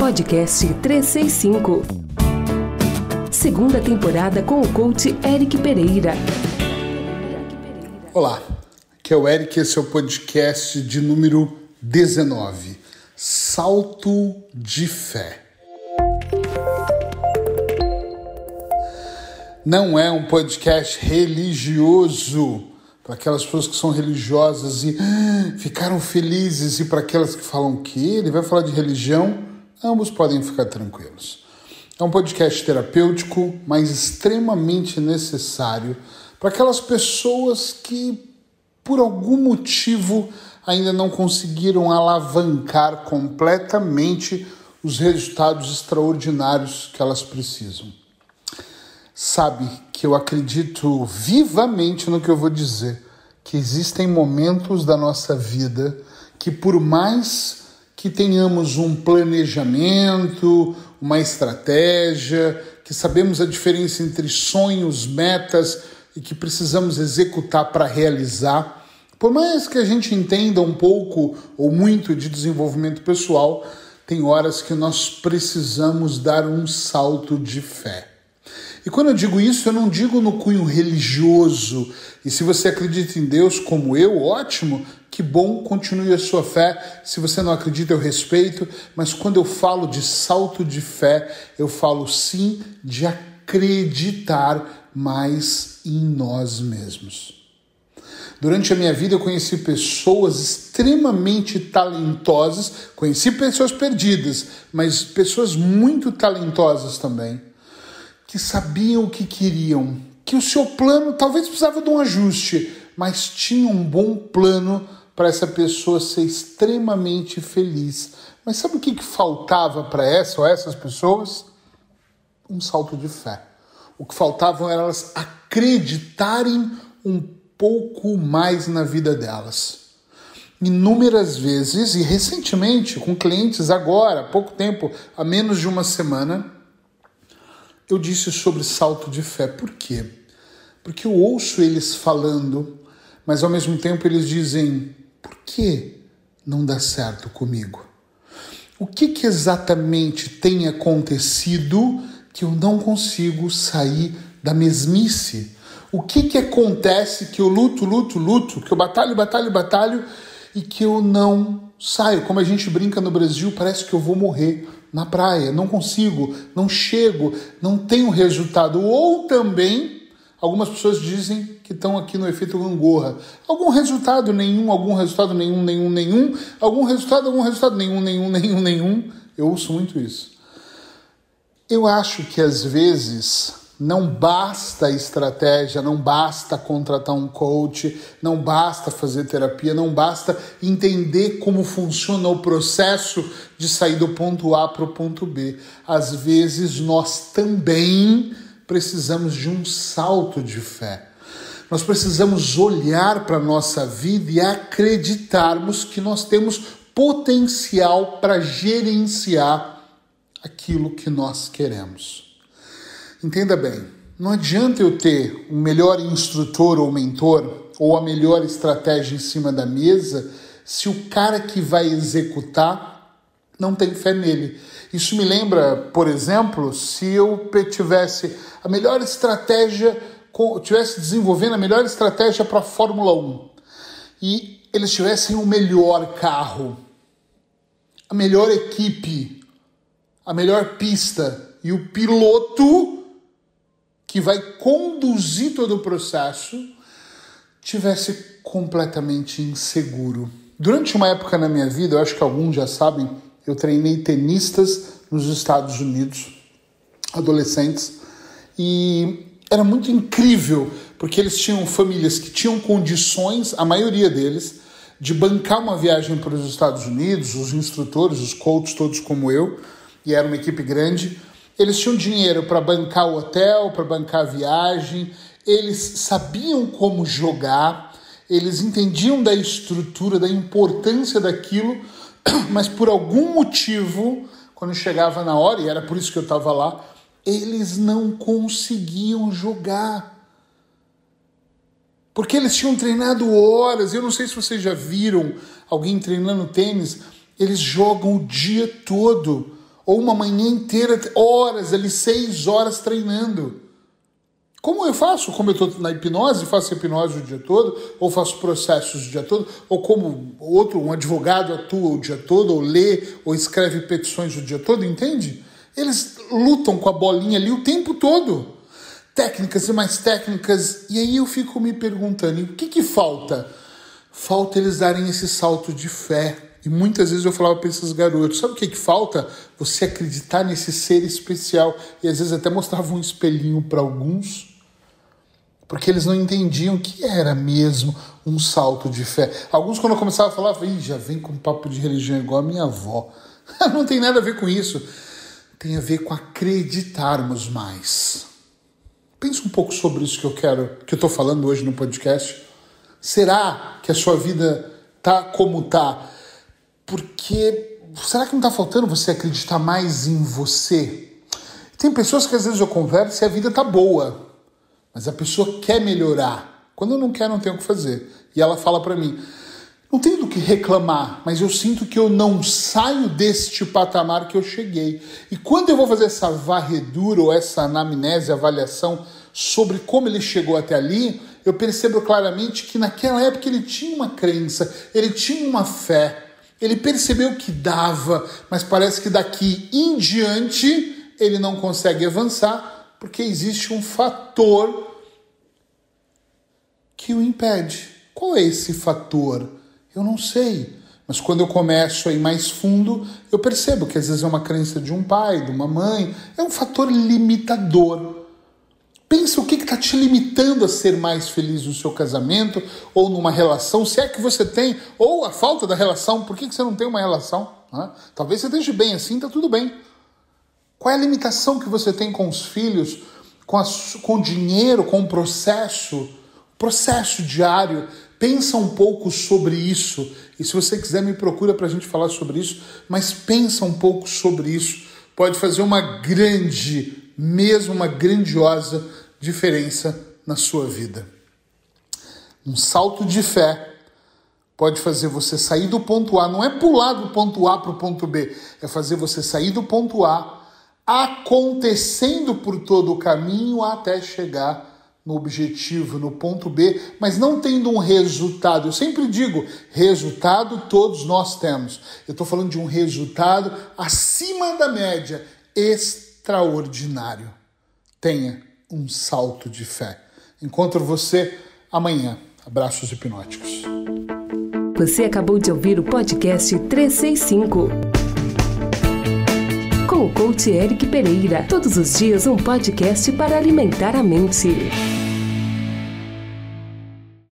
Podcast 365. Segunda temporada com o coach Eric Pereira. Olá, aqui é o Eric, esse é o podcast de número 19. Salto de fé. Não é um podcast religioso para aquelas pessoas que são religiosas e ah, ficaram felizes, e para aquelas que falam que ele vai falar de religião, ambos podem ficar tranquilos. É um podcast terapêutico, mas extremamente necessário para aquelas pessoas que, por algum motivo, ainda não conseguiram alavancar completamente os resultados extraordinários que elas precisam sabe que eu acredito vivamente no que eu vou dizer, que existem momentos da nossa vida que por mais que tenhamos um planejamento, uma estratégia, que sabemos a diferença entre sonhos, metas e que precisamos executar para realizar, por mais que a gente entenda um pouco ou muito de desenvolvimento pessoal, tem horas que nós precisamos dar um salto de fé. E quando eu digo isso, eu não digo no cunho religioso. E se você acredita em Deus como eu, ótimo, que bom, continue a sua fé. Se você não acredita, eu respeito. Mas quando eu falo de salto de fé, eu falo sim de acreditar mais em nós mesmos. Durante a minha vida eu conheci pessoas extremamente talentosas, conheci pessoas perdidas, mas pessoas muito talentosas também que sabiam o que queriam, que o seu plano talvez precisava de um ajuste, mas tinha um bom plano para essa pessoa ser extremamente feliz. Mas sabe o que, que faltava para essa ou essas pessoas? Um salto de fé. O que faltava era elas acreditarem um pouco mais na vida delas. Inúmeras vezes, e recentemente, com clientes agora, há pouco tempo, há menos de uma semana, eu disse sobre salto de fé. Por quê? Porque eu ouço eles falando, mas ao mesmo tempo eles dizem: por que não dá certo comigo? O que, que exatamente tem acontecido que eu não consigo sair da mesmice? O que, que acontece que eu luto, luto, luto, que eu batalho, batalho, batalho e que eu não saio? Como a gente brinca no Brasil, parece que eu vou morrer na praia, não consigo, não chego, não tenho resultado. Ou também, algumas pessoas dizem que estão aqui no efeito gangorra. Algum resultado nenhum, algum resultado nenhum, nenhum, nenhum, algum resultado, algum resultado nenhum, nenhum, nenhum, nenhum. Eu ouço muito isso. Eu acho que às vezes não basta estratégia, não basta contratar um coach, não basta fazer terapia, não basta entender como funciona o processo de sair do ponto A para o ponto B. Às vezes nós também precisamos de um salto de fé. Nós precisamos olhar para a nossa vida e acreditarmos que nós temos potencial para gerenciar aquilo que nós queremos. Entenda bem, não adianta eu ter um melhor instrutor ou mentor ou a melhor estratégia em cima da mesa se o cara que vai executar não tem fé nele. Isso me lembra, por exemplo, se eu tivesse a melhor estratégia, tivesse desenvolvendo a melhor estratégia para a Fórmula 1 e eles tivessem o melhor carro, a melhor equipe, a melhor pista e o piloto que vai conduzir todo o processo tivesse completamente inseguro. Durante uma época na minha vida, eu acho que alguns já sabem, eu treinei tenistas nos Estados Unidos, adolescentes, e era muito incrível, porque eles tinham famílias que tinham condições, a maioria deles, de bancar uma viagem para os Estados Unidos, os instrutores, os coaches, todos como eu, e era uma equipe grande. Eles tinham dinheiro para bancar o hotel, para bancar a viagem, eles sabiam como jogar, eles entendiam da estrutura, da importância daquilo, mas por algum motivo, quando chegava na hora, e era por isso que eu estava lá, eles não conseguiam jogar. Porque eles tinham treinado horas. Eu não sei se vocês já viram alguém treinando tênis. Eles jogam o dia todo ou uma manhã inteira, horas ali, seis horas treinando. Como eu faço? Como eu estou na hipnose, faço hipnose o dia todo, ou faço processos o dia todo, ou como outro, um advogado atua o dia todo, ou lê, ou escreve petições o dia todo, entende? Eles lutam com a bolinha ali o tempo todo. Técnicas e mais técnicas. E aí eu fico me perguntando: o que, que falta? Falta eles darem esse salto de fé. E muitas vezes eu falava para esses garotos: sabe o que, que falta? Você acreditar nesse ser especial. E às vezes até mostrava um espelhinho para alguns porque eles não entendiam que era mesmo um salto de fé. Alguns, quando eu começava a falar, já vem com papo de religião igual a minha avó. não tem nada a ver com isso. Tem a ver com acreditarmos mais. Pense um pouco sobre isso que eu quero, que eu estou falando hoje no podcast. Será que a sua vida tá como tá? Porque será que não está faltando você acreditar mais em você? Tem pessoas que às vezes eu converso e a vida tá boa, mas a pessoa quer melhorar. Quando não quer, não tem o que fazer. E ela fala para mim: não tenho do que reclamar, mas eu sinto que eu não saio deste patamar que eu cheguei. E quando eu vou fazer essa varredura ou essa anamnese, avaliação sobre como ele chegou até ali, eu percebo claramente que naquela época ele tinha uma crença, ele tinha uma fé, ele percebeu que dava, mas parece que daqui em diante ele não consegue avançar porque existe um fator que o impede. Qual é esse fator? Eu não sei. Mas quando eu começo a ir mais fundo, eu percebo que às vezes é uma crença de um pai, de uma mãe, é um fator limitador. Pensa o que está te limitando a ser mais feliz no seu casamento ou numa relação, se é que você tem, ou a falta da relação, por que, que você não tem uma relação? Talvez você esteja bem assim, está tudo bem. Qual é a limitação que você tem com os filhos, com, a, com o dinheiro, com o processo, processo diário? Pensa um pouco sobre isso. E se você quiser, me procura para a gente falar sobre isso. Mas pensa um pouco sobre isso. Pode fazer uma grande, mesmo uma grandiosa diferença na sua vida. Um salto de fé pode fazer você sair do ponto A. Não é pular do ponto A para o ponto B, é fazer você sair do ponto A acontecendo por todo o caminho até chegar no objetivo, no ponto B, mas não tendo um resultado. Eu sempre digo, resultado todos nós temos. Eu estou falando de um resultado acima da média, extraordinário. Tenha um salto de fé. Encontro você amanhã. Abraços hipnóticos. Você acabou de ouvir o podcast 365 com o coach Eric Pereira. Todos os dias um podcast para alimentar a mente.